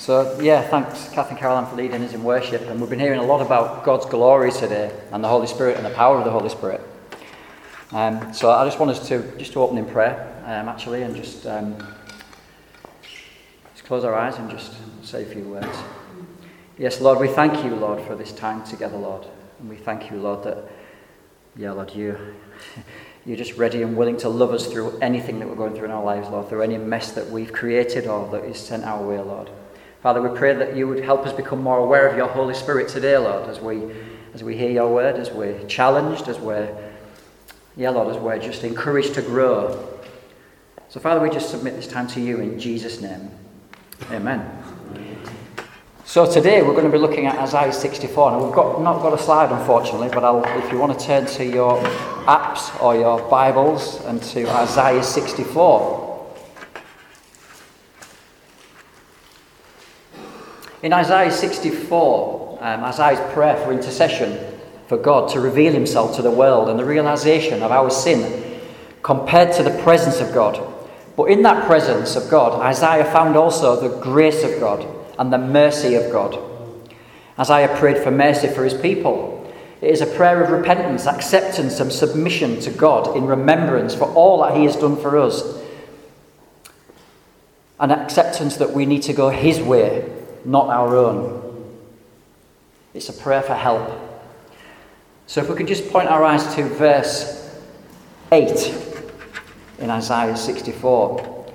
So, yeah, thanks, Kath and Caroline, for leading us in worship. And we've been hearing a lot about God's glory today and the Holy Spirit and the power of the Holy Spirit. Um, so, I just want us to just to open in prayer, um, actually, and just, um, just close our eyes and just say a few words. Yes, Lord, we thank you, Lord, for this time together, Lord. And we thank you, Lord, that, yeah, Lord, you, you're just ready and willing to love us through anything that we're going through in our lives, Lord, through any mess that we've created or that is sent our way, Lord. Father, we pray that you would help us become more aware of your Holy Spirit today, Lord, as we, as we hear your word, as we're challenged, as we're, yeah, Lord, as we're just encouraged to grow. So, Father, we just submit this time to you in Jesus' name. Amen. So today we're going to be looking at Isaiah 64. Now we've got, not got a slide unfortunately, but I'll, if you want to turn to your apps or your Bibles and to Isaiah 64. In Isaiah 64, um, Isaiah's prayer for intercession for God to reveal himself to the world and the realization of our sin compared to the presence of God. But in that presence of God, Isaiah found also the grace of God and the mercy of God. Isaiah prayed for mercy for his people. It is a prayer of repentance, acceptance, and submission to God in remembrance for all that he has done for us. An acceptance that we need to go his way, not our own. It's a prayer for help. So if we could just point our eyes to verse 8 in Isaiah 64.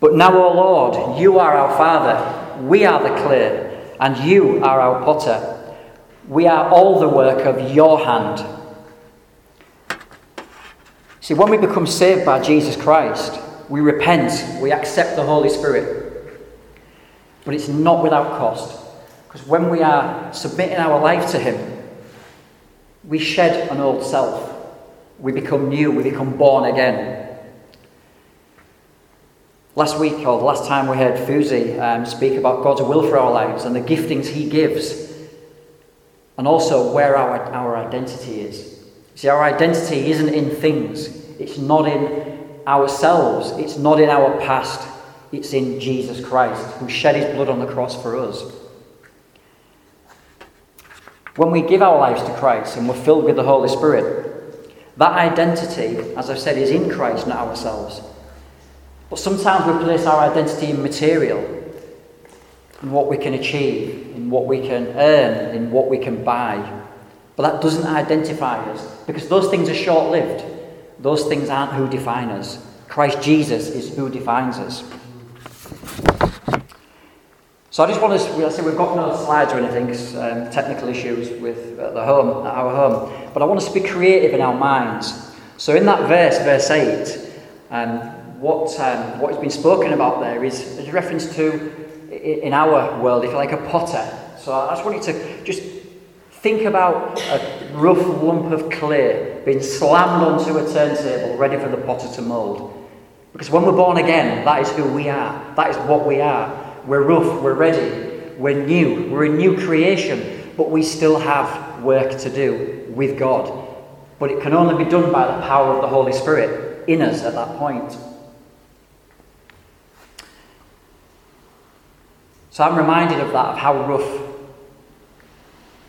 But now, O Lord, you are our Father, we are the clay, and you are our potter. We are all the work of your hand. See, when we become saved by Jesus Christ, we repent, we accept the Holy Spirit. But it's not without cost. Because when we are submitting our life to Him, we shed an old self. We become new, we become born again. Last week, or the last time, we heard Fuzi um, speak about God's will for our lives and the giftings He gives, and also where our, our identity is. See, our identity isn't in things, it's not in ourselves, it's not in our past, it's in Jesus Christ, who shed His blood on the cross for us. When we give our lives to Christ and we're filled with the Holy Spirit, that identity, as I've said, is in Christ, not ourselves. But sometimes we place our identity in material, in what we can achieve, in what we can earn, in what we can buy. But that doesn't identify us because those things are short lived. Those things aren't who define us. Christ Jesus is who defines us. So I just want to, say we've got no slides or anything, um, technical issues with at the home, at our home. But I want us to be creative in our minds. So in that verse, verse 8, um, what, um, what has been spoken about there is a reference to, in our world, if you like, a potter. So I just want you to just think about a rough lump of clay being slammed onto a turntable, ready for the potter to mould. Because when we're born again, that is who we are. That is what we are. We're rough, we're ready, we're new, we're a new creation, but we still have work to do with God. But it can only be done by the power of the Holy Spirit in us at that point. So I'm reminded of that, of how rough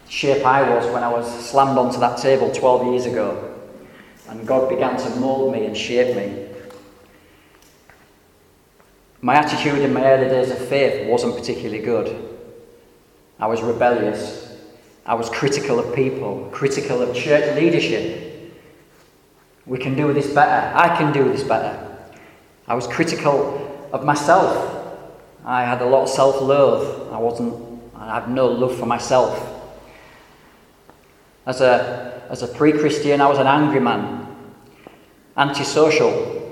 shape I was when I was slammed onto that table 12 years ago. And God began to mould me and shape me. My attitude in my early days of faith wasn't particularly good. I was rebellious. I was critical of people, critical of church leadership. We can do this better. I can do this better. I was critical of myself. I had a lot of self loathe. I wasn't, I had no love for myself. As a, as a pre Christian, I was an angry man, antisocial.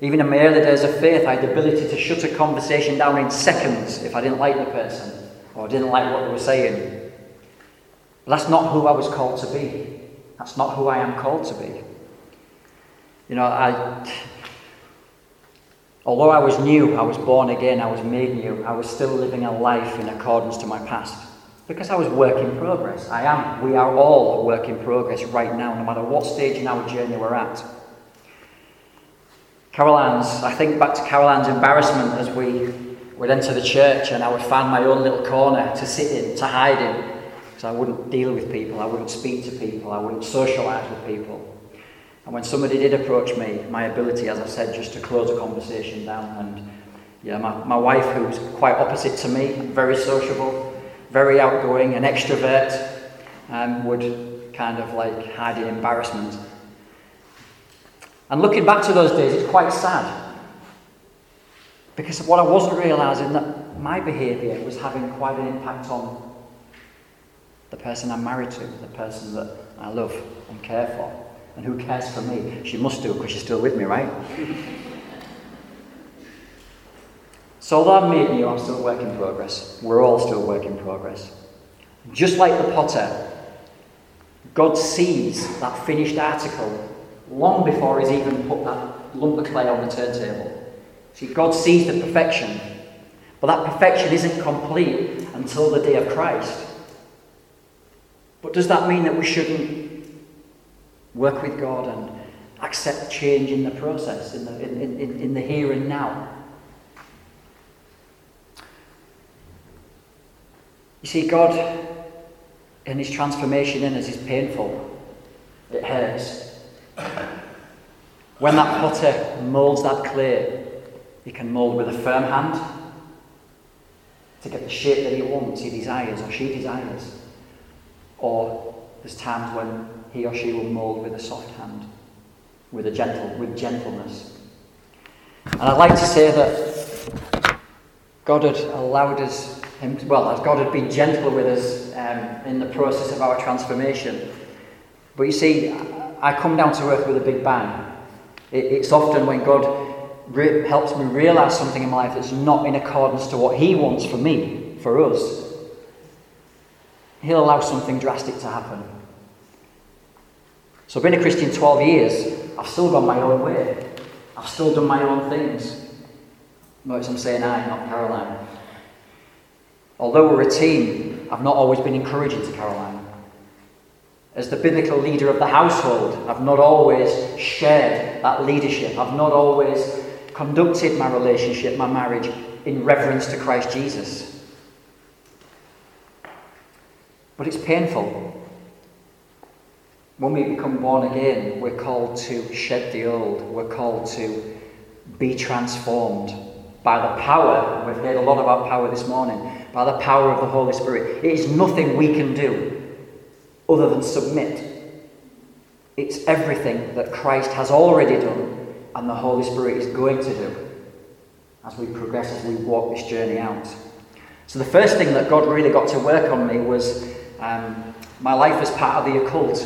Even in my early days of faith, I had the ability to shut a conversation down in seconds if I didn't like the person or didn't like what they were saying. But that's not who I was called to be. That's not who I am called to be. You know, I Although I was new, I was born again, I was made new, I was still living a life in accordance to my past. Because I was work in progress. I am. We are all a work in progress right now, no matter what stage in our journey we're at. Carol I think back to Carol Ann's embarrassment as we would enter the church and I would find my own little corner to sit in, to hide in, because I wouldn't deal with people, I wouldn't speak to people, I wouldn't socialise with people. And when somebody did approach me, my ability, as I said, just to close a conversation down. And yeah, my, my wife, who's quite opposite to me, very sociable, very outgoing, an extrovert, um, would kind of like hide in embarrassment. And looking back to those days, it's quite sad. Because what I wasn't realizing that my behavior was having quite an impact on the person I'm married to, the person that I love and care for. And who cares for me? She must do because she's still with me, right? so, although I'm made I'm still a work in progress. We're all still a work in progress. Just like the potter, God sees that finished article long before he's even put that lump of clay on the turntable. See, God sees the perfection, but that perfection isn't complete until the day of Christ. But does that mean that we shouldn't work with God and accept change in the process, in the, in, in, in the here and now? You see, God in his transformation in us is painful. It hurts. When that potter moulds that clay, he can mould with a firm hand to get the shape that he wants, he desires, or she desires. Or there's times when he or she will mould with a soft hand, with a gentle, with gentleness. And I'd like to say that God had allowed us, him, well, as God had been gentle with us um, in the process of our transformation. But you see, I come down to earth with a big bang. It, it's often when God re- helps me realize something in my life that's not in accordance to what He wants for me, for us, He'll allow something drastic to happen. So I've been a Christian 12 years. I've still gone my own way. I've still done my own things. Notice I'm saying I, not Caroline. Although we're a team, I've not always been encouraging to Caroline. As the biblical leader of the household, I've not always shared that leadership. I've not always conducted my relationship, my marriage, in reverence to Christ Jesus. But it's painful. When we become born again, we're called to shed the old, we're called to be transformed by the power, we've heard a lot about power this morning, by the power of the Holy Spirit. It is nothing we can do other than submit. It's everything that Christ has already done and the Holy Spirit is going to do as we progress, as we walk this journey out. So, the first thing that God really got to work on me was um, my life as part of the occult.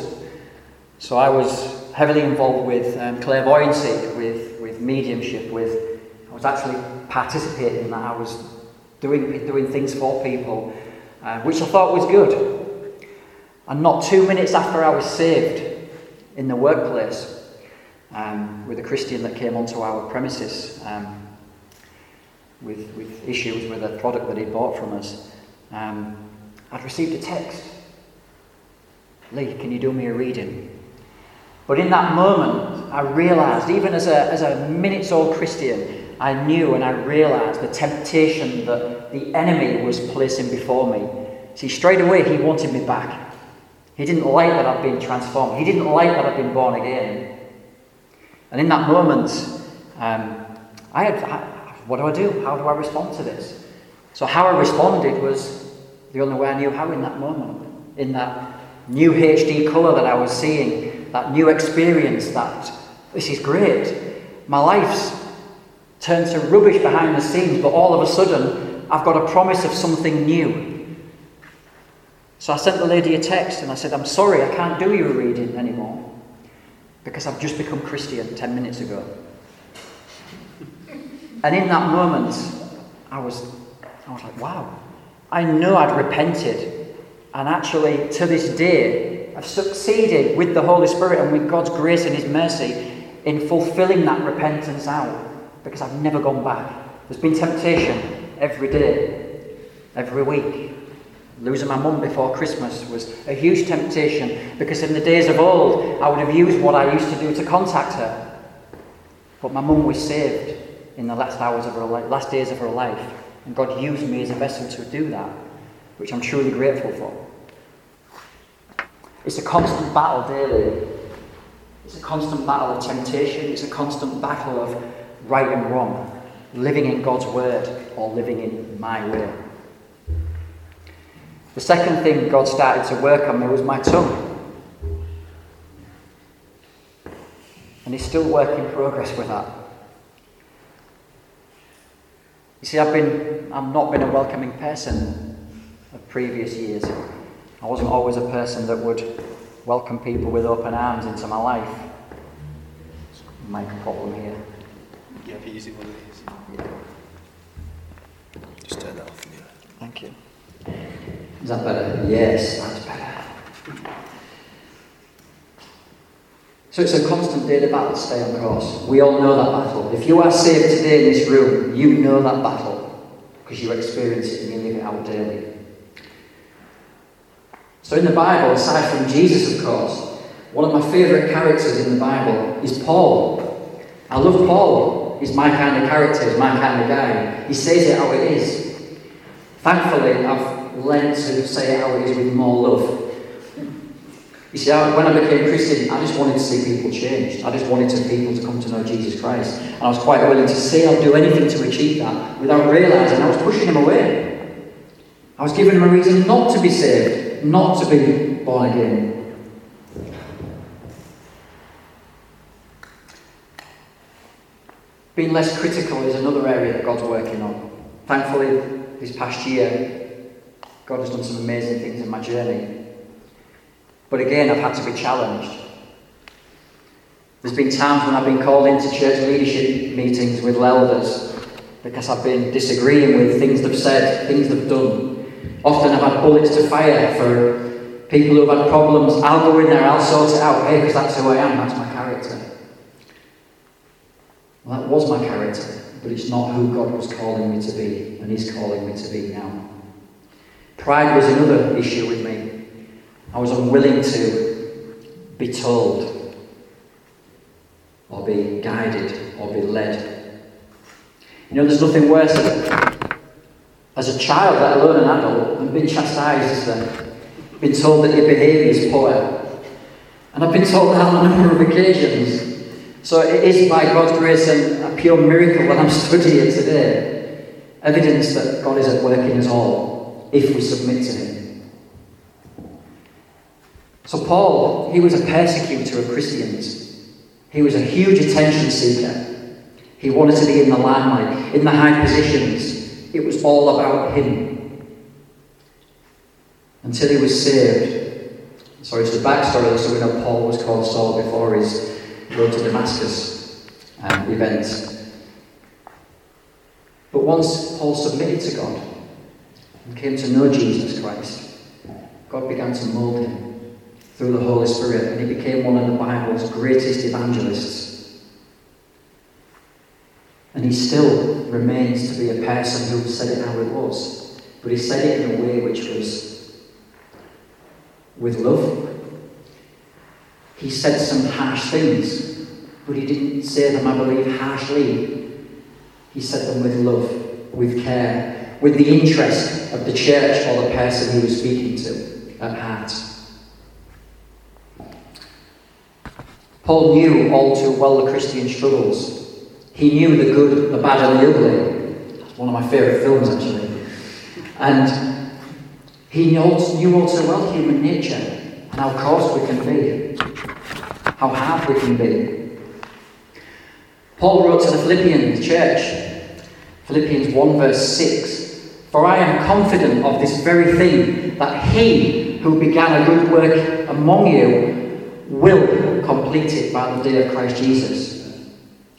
So, I was heavily involved with um, clairvoyancy, with, with mediumship, with I was actually participating in that. I was doing, doing things for people, uh, which I thought was good. And not two minutes after I was saved in the workplace, um, with a Christian that came onto our premises um, with, with issues with a product that he bought from us. Um, I'd received a text Lee, can you do me a reading? But in that moment, I realized, even as a, as a minutes old Christian, I knew and I realized the temptation that the enemy was placing before me. See, straight away, he wanted me back. He didn't like that I'd been transformed. He didn't like that I'd been born again. And in that moment, um, I had, I, what do I do? How do I respond to this? So, how I responded was the only way I knew how in that moment, in that new HD colour that I was seeing, that new experience, that this is great. My life's turned to rubbish behind the scenes, but all of a sudden, I've got a promise of something new. So I sent the lady a text and I said, I'm sorry, I can't do your reading anymore because I've just become Christian 10 minutes ago. And in that moment, I was, I was like, wow. I know I'd repented. And actually, to this day, I've succeeded with the Holy Spirit and with God's grace and His mercy in fulfilling that repentance out because I've never gone back. There's been temptation every day, every week. Losing my mum before Christmas was a huge temptation because in the days of old I would have used what I used to do to contact her. But my mum was saved in the last hours of her life, last days of her life And God used me as a vessel to do that, which I'm truly grateful for. It's a constant battle daily. It's a constant battle of temptation. It's a constant battle of right and wrong, living in God's word or living in my way. The second thing God started to work on me was my tongue. And He's still work in progress with that. You see, I've been I've not been a welcoming person of previous years. I wasn't always a person that would welcome people with open arms into my life. Make a problem here. Yeah, easy one of these. Yeah. Just turn that off. Yeah. Thank you. Is that better? Yes, that's better. So it's a constant daily battle to stay on course. We all know that battle. If you are saved today in this room, you know that battle because you experience it and you live it out daily. So in the Bible, aside from Jesus, of course, one of my favourite characters in the Bible is Paul. I love Paul. He's my kind of character, he's my kind of guy. He says it how it is. Thankfully, I've to say it how it is with more love. You see, I, when I became Christian, I just wanted to see people changed. I just wanted to, people to come to know Jesus Christ. And I was quite willing to say I'd do anything to achieve that without realising I was pushing them away. I was giving them a reason not to be saved, not to be born again. Being less critical is another area that God's working on. Thankfully, this past year, God has done some amazing things in my journey. But again, I've had to be challenged. There's been times when I've been called into church leadership meetings with elders because I've been disagreeing with things they've said, things they've done. Often I've had bullets to fire for people who've had problems. I'll go in there, I'll sort it out, hey, because that's who I am, that's my character. Well, that was my character, but it's not who God was calling me to be, and He's calling me to be now. Pride was another issue with me. I was unwilling to be told or be guided or be led. You know, there's nothing worse as a child, let alone an adult, than being chastised, is there? Been told that your behaviour is poor. And I've been told that on a number of occasions. So it is by God's grace and a pure miracle that I'm stood here today. Evidence that God is at work in us all if we submit to Him. So, Paul, he was a persecutor of Christians. He was a huge attention seeker. He wanted to be in the limelight, in the high positions. It was all about him. Until he was saved. Sorry, it's the backstory, so we know Paul was called Saul before his road to Damascus um, event. But once Paul submitted to God and came to know Jesus Christ, God began to mold him through the Holy Spirit, and he became one of the Bible's greatest evangelists. And he still remains to be a person who said it how it was, but he said it in a way which was with love. He said some harsh things, but he didn't say them, I believe, harshly. He said them with love, with care, with the interest of the church or the person he was speaking to at heart. Paul knew all too well the Christian struggles. He knew the good, the bad, and the ugly. That's one of my favourite films, actually. And he knew all too well human nature and how coarse we can be, how hard we can be. Paul wrote to the Philippian church, Philippians 1, verse 6 For I am confident of this very thing, that he who began a good work among you will complete it by the day of Christ Jesus,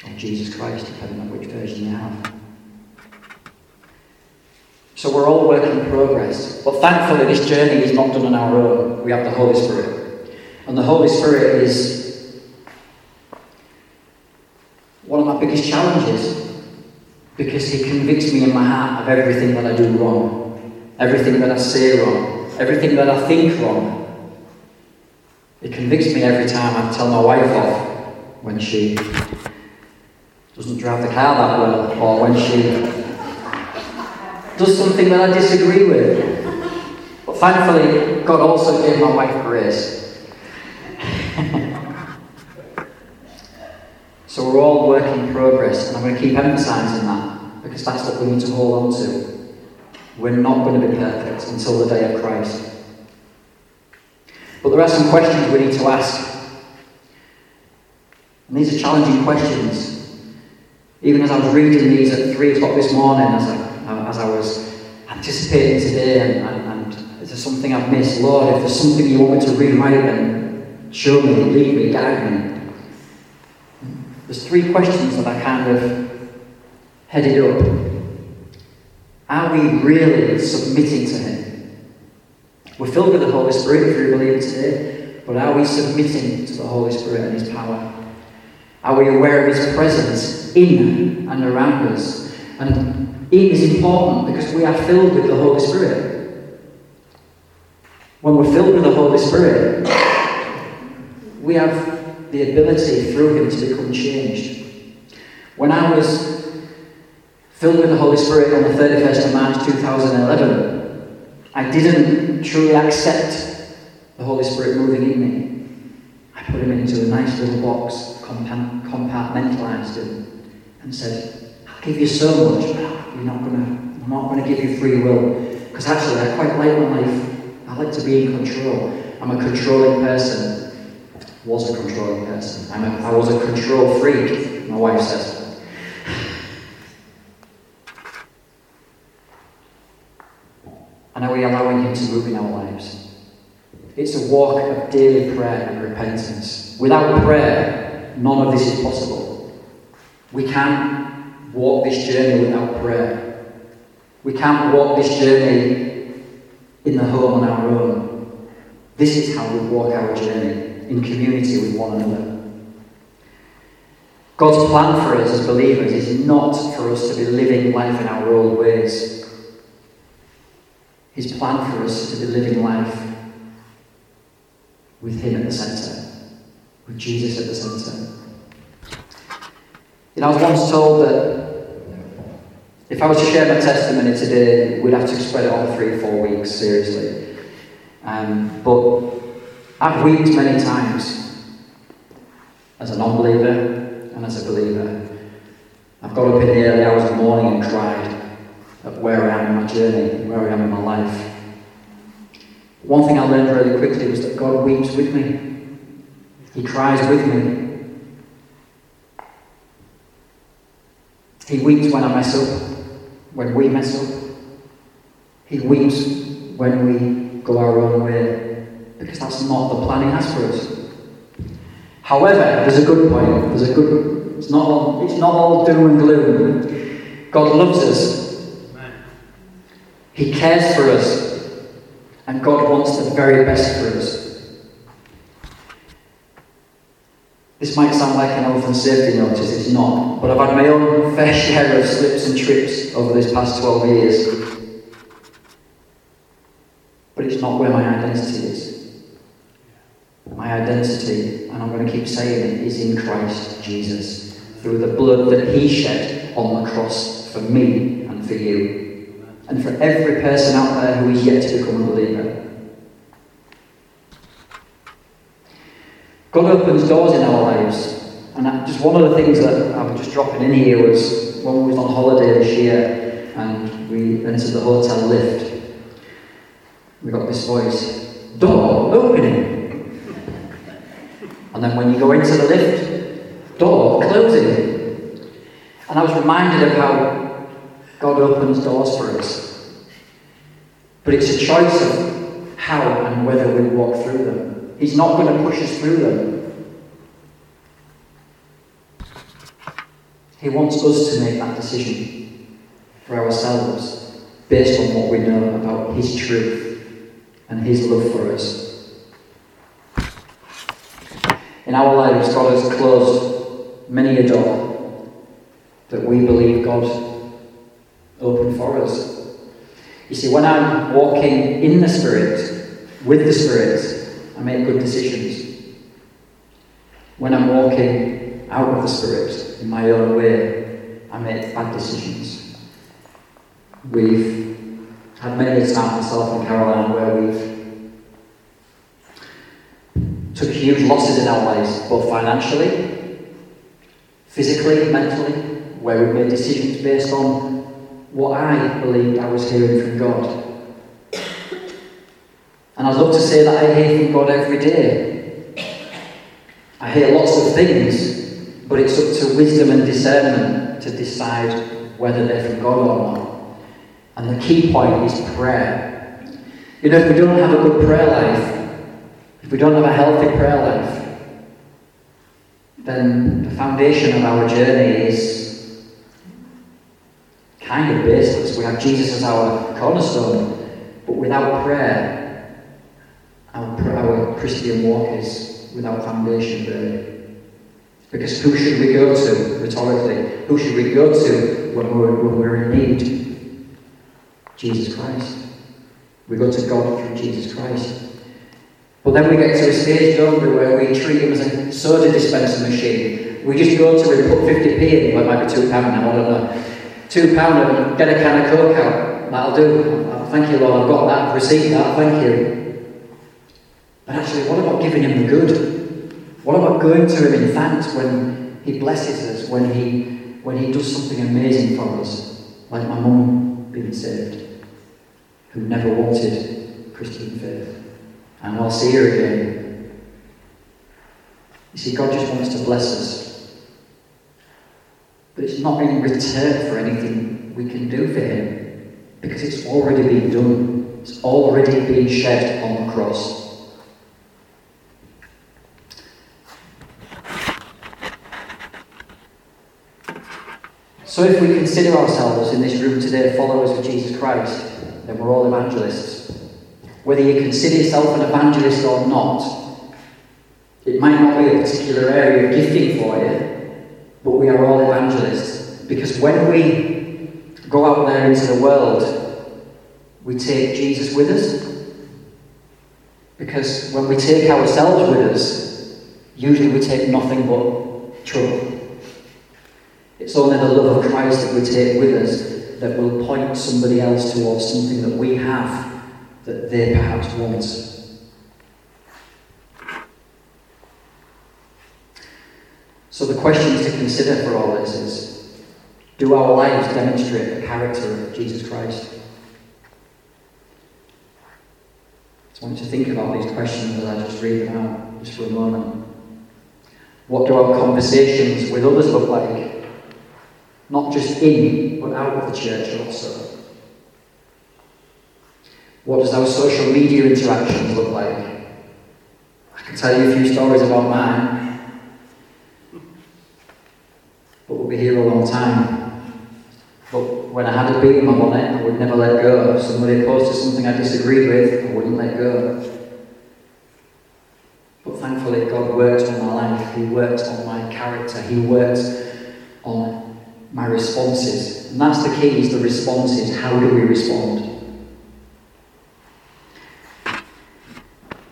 or Jesus Christ, depending on which version you have. So we're all work in progress. But thankfully, this journey is not done on our own. We have the Holy Spirit. And the Holy Spirit is one of my biggest challenges because He convicts me in my heart of everything that I do wrong, everything that I say wrong, everything that I think wrong, it convicts me every time I tell my wife off when she doesn't drive the car that well, or when she does something that I disagree with. But thankfully, God also gave my wife grace. So we're all work in progress, and I'm going to keep emphasising that because that's what we need to hold on to. We're not going to be perfect until the day of Christ. But there are some questions we need to ask. And these are challenging questions. Even as I was reading these at 3 o'clock this morning, as I, as I was anticipating today, and, and, and is there something I've missed? Lord, if there's something you want me to rewrite, then show me, lead me, guide me. There's three questions that I kind of headed up. Are we really submitting to Him? We're filled with the Holy Spirit if you're a believer today, but are we submitting to the Holy Spirit and His power? Are we aware of His presence in and around us? And it is important because we are filled with the Holy Spirit. When we're filled with the Holy Spirit, we have the ability through Him to become changed. When I was filled with the Holy Spirit on the 31st of March 2011, I didn't truly accept the Holy Spirit moving in me. I put him into a nice little box, compartmentalized him, and said, I'll give you so much, but you're not gonna, I'm not going to give you free will. Because actually, I quite like my life. I like to be in control. I'm a controlling person. Was a controlling person. I'm a, I was a control freak, my wife says. And are we allowing Him to move in our lives? It's a walk of daily prayer and repentance. Without prayer, none of this is possible. We can't walk this journey without prayer. We can't walk this journey in the home on our own. This is how we walk our journey in community with one another. God's plan for us as believers is not for us to be living life in our old ways. His plan for us is to be living life with Him at the centre, with Jesus at the centre. You know, I was once told that if I was to share my testimony today, we'd have to spread it over three or four weeks, seriously. Um, but I've wept many times as a non believer and as a believer. I've got up in the early hours of the morning and cried at where I am in my journey, where I am in my life. One thing I learned really quickly was that God weeps with me. He cries with me. He weeps when I mess up, when we mess up. He weeps when we go our own way, because that's not the plan He has for us. However, there's a good point. There's a good. It's not all, it's not all doom and gloom. God loves us he cares for us, and God wants the very best for us. This might sound like an health and safety notice, it's not, but I've had my own fair share of slips and trips over these past 12 years. But it's not where my identity is. My identity, and I'm going to keep saying it, is in Christ Jesus, through the blood that He shed on the cross for me and for you and for every person out there who is yet to become a believer. God opens doors in our lives. And just one of the things that I was just dropping in here was when we was on holiday this year and we entered the hotel lift, we got this voice, door opening. And then when you go into the lift, door closing. And I was reminded of how God opens doors for us. But it's a choice of how and whether we walk through them. He's not going to push us through them. He wants us to make that decision for ourselves based on what we know about His truth and His love for us. In our lives, God has closed many a door that we believe God opened for us. You see, when I'm walking in the Spirit, with the Spirit, I make good decisions. When I'm walking out of the Spirit, in my own way, I make bad decisions. We've had many times, myself and Caroline, where we've took huge losses in our lives, both financially, physically, mentally, where we've made decisions based on what I believed I was hearing from God. And I'd love to say that I hear from God every day. I hear lots of things, but it's up to wisdom and discernment to decide whether they're from God or not. And the key point is prayer. You know, if we don't have a good prayer life, if we don't have a healthy prayer life, then the foundation of our journey is kind of baseless. We have Jesus as our cornerstone, but without prayer, our, our Christian walk is without foundation, really. Because who should we go to, rhetorically? Who should we go to when we're, when we're in need? Jesus Christ. We go to God through Jesus Christ. But then we get to a stage, don't we, where we treat him as a soda dispenser machine. We just go to him, put 50p in, well, it might be £2 now, I don't know. £2 and get a can of Coke out. That'll do. Thank you, Lord, I've got that, I've received that, thank you. But actually, what about giving him the good? What about going to him in thanks when he blesses us, when he when he does something amazing for us, like my mum being saved, who never wanted Christian faith. And I'll see her again. You see, God just wants to bless us. But it's not in return for anything we can do for him, because it's already been done. It's already been shed on the cross. So if we consider ourselves in this room today followers of Jesus Christ, then we're all evangelists. Whether you consider yourself an evangelist or not, it might not be a particular area of gifting for you, but we are all evangelists. Because when we go out there into the world, we take Jesus with us. Because when we take ourselves with us, usually we take nothing but trouble. It's only the love of Christ that we take with us that will point somebody else towards something that we have that they perhaps want. So the questions to consider for all this is do our lives demonstrate the character of Jesus Christ? I want you to think about these questions as I just read them out, just for a moment. What do our conversations with others look like? not just in, but out of the church also. What does our social media interactions look like? I can tell you a few stories about mine, but we'll be here a long time. But when I had a in my bonnet, I would never let go. Somebody posted something I disagreed with, I wouldn't let go. But thankfully, God worked on my life. He worked on my character. He worked on my responses. And that's the key, is the responses. How do we respond?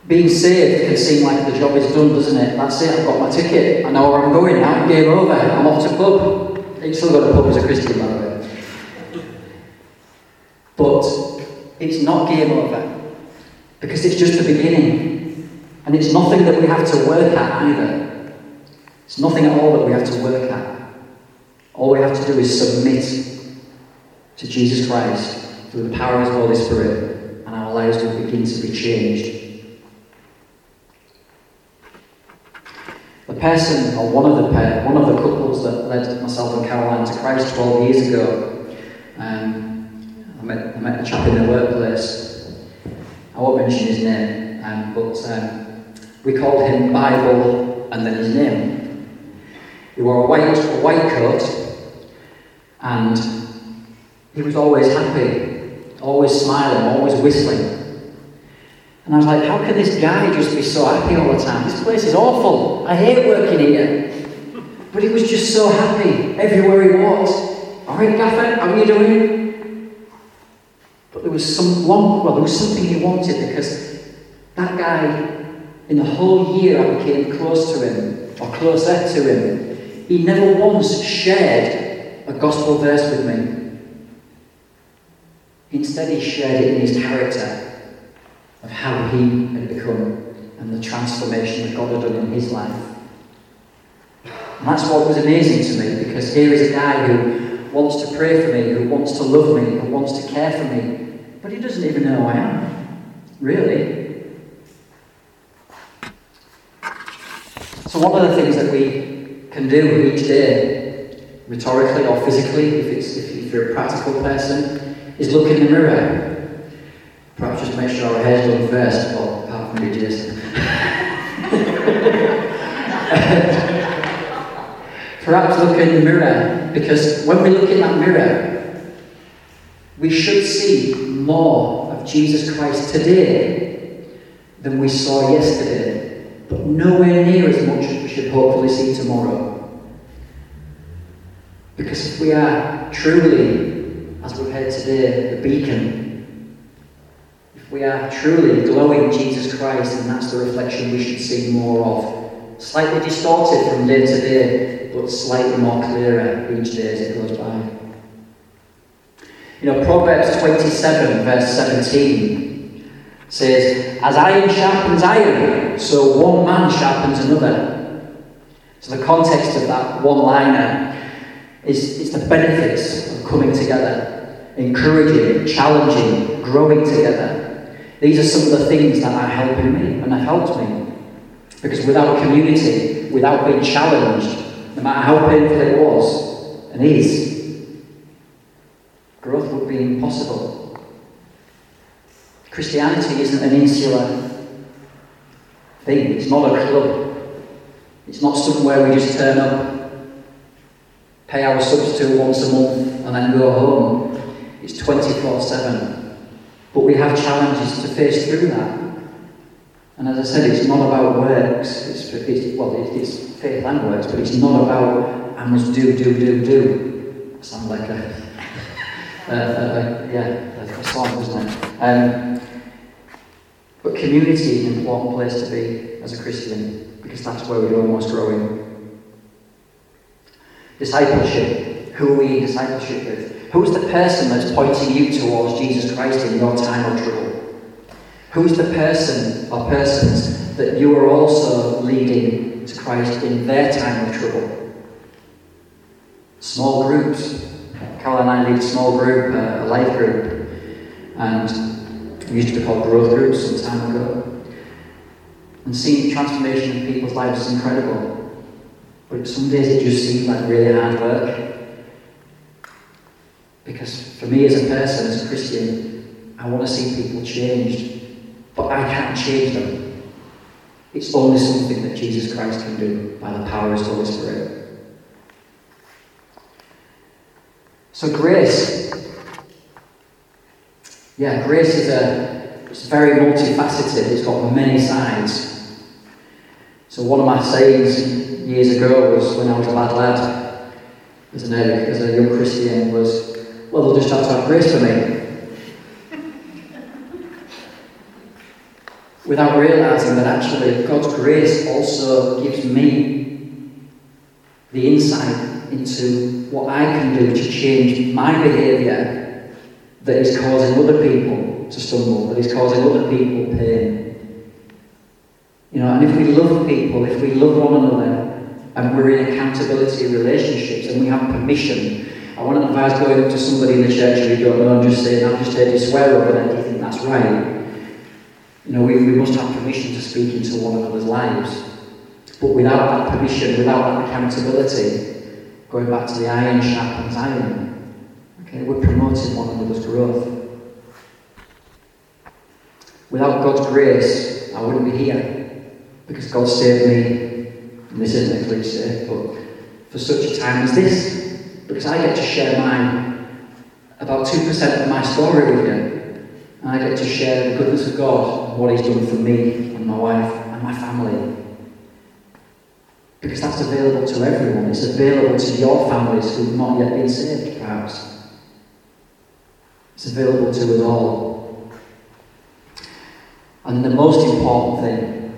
Being saved can seem like the job is done, doesn't it? That's it, I've got my ticket. I know where I'm going now. Game over. I'm off to pub. You still go to pub as a Christian, by the way. But it's not game over. Because it's just the beginning. And it's nothing that we have to work at either. It's nothing at all that we have to work at. All we have to do is submit to Jesus Christ through the power of His Holy Spirit, and our lives will begin to be changed. Person, or one of the pair, one of the couples that led myself and Caroline to Christ 12 years ago, um, I, met, I met a chap in the workplace. I won't mention his name, um, but um, we called him Bible and then his name. He wore a white, a white coat and he was always happy, always smiling, always whistling. And I was like, how can this guy just be so happy all the time? This place is awful. I hate working here. But he was just so happy everywhere he walked. All right, Gaffer, how are you doing? But there was some one, well, there was something he wanted because that guy, in the whole year I became close to him, or closer to him, he never once shared a gospel verse with me. Instead, he shared it in his character of how he had become and the transformation that God had done in his life. And that's what was amazing to me because here is a guy who wants to pray for me, who wants to love me, who wants to care for me, but he doesn't even know who I am. Really. So, one of the things that we can do each day, rhetorically or physically, if, it's, if you're a practical person, is look in the mirror. Done first, well, apart from you. Perhaps look in the mirror, because when we look in that mirror, we should see more of Jesus Christ today than we saw yesterday, but nowhere near as much as we should hopefully see tomorrow. Because if we are truly, as we've heard today, the beacon, we are truly glowing Jesus Christ, and that's the reflection we should see more of. Slightly distorted from day to day, but slightly more clearer each day as it goes by. You know, Proverbs 27, verse 17 says, As iron sharpens iron, so one man sharpens another. So the context of that one liner is it's the benefits of coming together, encouraging, challenging, growing together. These are some of the things that are helping me and have helped me. Because without community, without being challenged, no matter how painful it was and is, growth would be impossible. Christianity isn't an insular thing, it's not a club. It's not somewhere we just turn up, pay our subs to once a month, and then go home. It's 24 7. But we have challenges to face through that. And as I said, it's not about works. It's, it's well, it's faith and works, but it's not about I must do, do, do, do. I sound like a, a, a, a yeah, a song, doesn't it? Um, but community is an important place to be as a Christian because that's where we're most growing. Discipleship. Who are we in discipleship with? Who's the person that's pointing you towards Jesus Christ in your time of trouble? Who's the person or persons that you are also leading to Christ in their time of trouble. Small groups. Carol and I lead a small group, uh, a life group, and we used to be called growth groups some time ago. And seeing transformation in people's lives is incredible. But some days it just seems like really hard work. Because for me as a person, as a Christian, I want to see people changed. But I can't change them. It's only something that Jesus Christ can do by the power of His Holy Spirit. So grace. Yeah, grace is a it's very multifaceted. It's got many sides. So one of my sayings years ago was when I was a bad lad, as an as a young Christian, was, well, they'll just have to have grace for me. without realizing that actually God's grace also gives me the insight into what I can do to change my behaviour that is causing other people to stumble, that is causing other people pain. You know, and if we love people, if we love one another, and we're in accountability relationships and we have permission, I want to advise going up to somebody in the church who you don't know and just saying, I've just heard you swear over there, do you think that's right? You know, we, we must have permission to speak into one another's lives. But without that permission, without that accountability, going back to the iron sharpens iron, okay, we're promoting one another's growth. Without God's grace, I wouldn't be here. Because God saved me, and this isn't a cliche, but for such a time as this. Because I get to share my, about 2% of my story with you. And I get to share the goodness of God and what He's done for me and my wife and my family. Because that's available to everyone. It's available to your families who've not yet been saved, perhaps. It's available to us all. And the most important thing,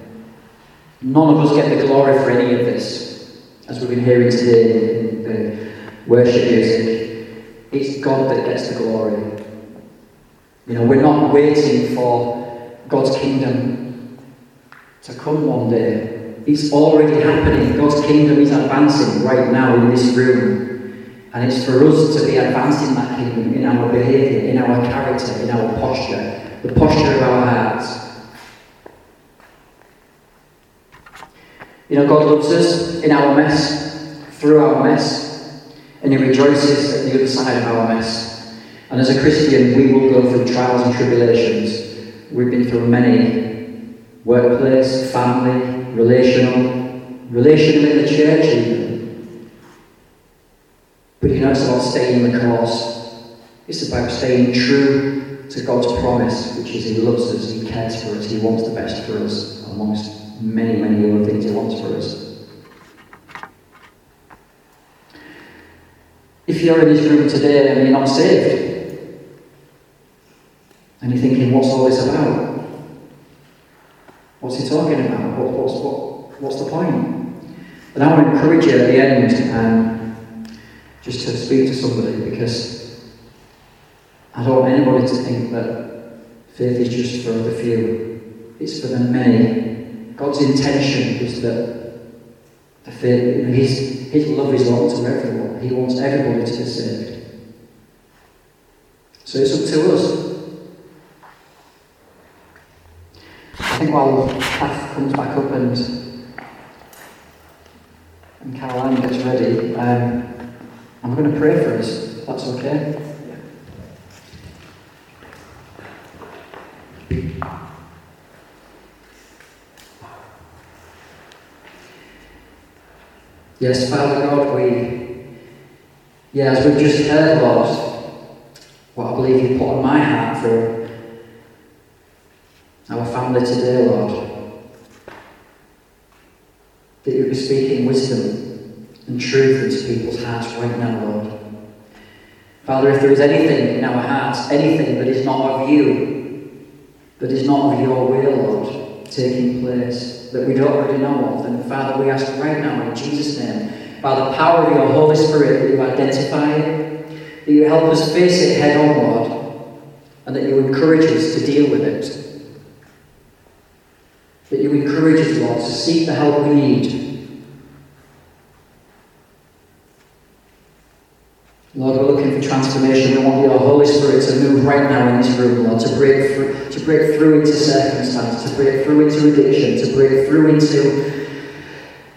none of us get the glory for any of this, as we've been hearing today worship music. It's God that gets the glory. You know, we're not waiting for God's kingdom to come one day. It's already happening. God's kingdom is advancing right now in this room. And it's for us to be advancing that kingdom in our behaviour, in our character, in our posture, the posture of our hearts. You know, God loves us in our mess, through our mess, and He rejoices at the other side of our mess. And as a Christian, we will go through trials and tribulations. We've been through many workplace, family, relational, relational in the church, even. But you know, it's about staying the course. It's about staying true to God's promise, which is He loves us, He cares for us, He wants the best for us, amongst many, many other things He wants for us. If you're in this room today and you're not saved, and you're thinking, what's all this about? What's he talking about? What, what's, what, what's the point? And I want to encourage you at the end um, just to speak to somebody because I don't want anybody to think that faith is just for the few. It's for the many God's intention is that the faith, you know, his, his love is open to everyone. He wants everybody to be saved. So it's up to us. I think while Kath comes back up and and Caroline gets ready, um, I'm going to pray for us. That's okay. Yes, Father God, we, yeah, as we've just heard, Lord, what I believe you put on my heart for our family today, Lord, that you be speaking wisdom and truth into people's hearts right now, Lord. Father, if there is anything in our hearts, anything that is not of you, that is not of your will, Lord, taking place, that we don't already know of. And Father, we ask right now in Jesus' name, by the power of your Holy Spirit, that you identify it, that you help us face it head on, Lord, and that you encourage us to deal with it. That you encourage us, Lord, to seek the help we need Lord, we're looking for transformation. We want your Holy Spirit to move right now in this room, Lord, to break through, to break through into circumstance, to break through into addiction, to break through into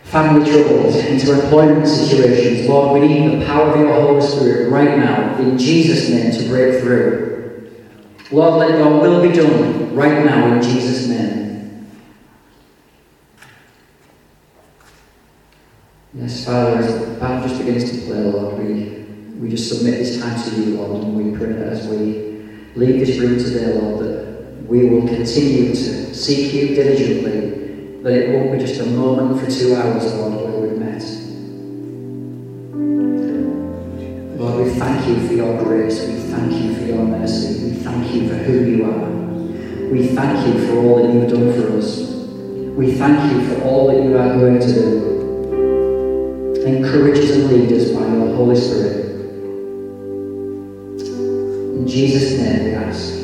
family troubles, into employment situations. Lord, we need the power of your Holy Spirit right now, in Jesus' name, to break through. Lord, let your will be done right now in Jesus' name. Yes, Father, as the band just begins to play, Lord, we we just submit this time to you, Lord, and we pray that as we leave this room today, Lord, that we will continue to seek you diligently, that it won't be just a moment for two hours, Lord, where we've met. Lord, we thank you for your grace. We thank you for your mercy. We thank you for who you are. We thank you for all that you've done for us. We thank you for all that you are going to do. Encourage us and lead us by your Holy Spirit. In Jesus' name we ask.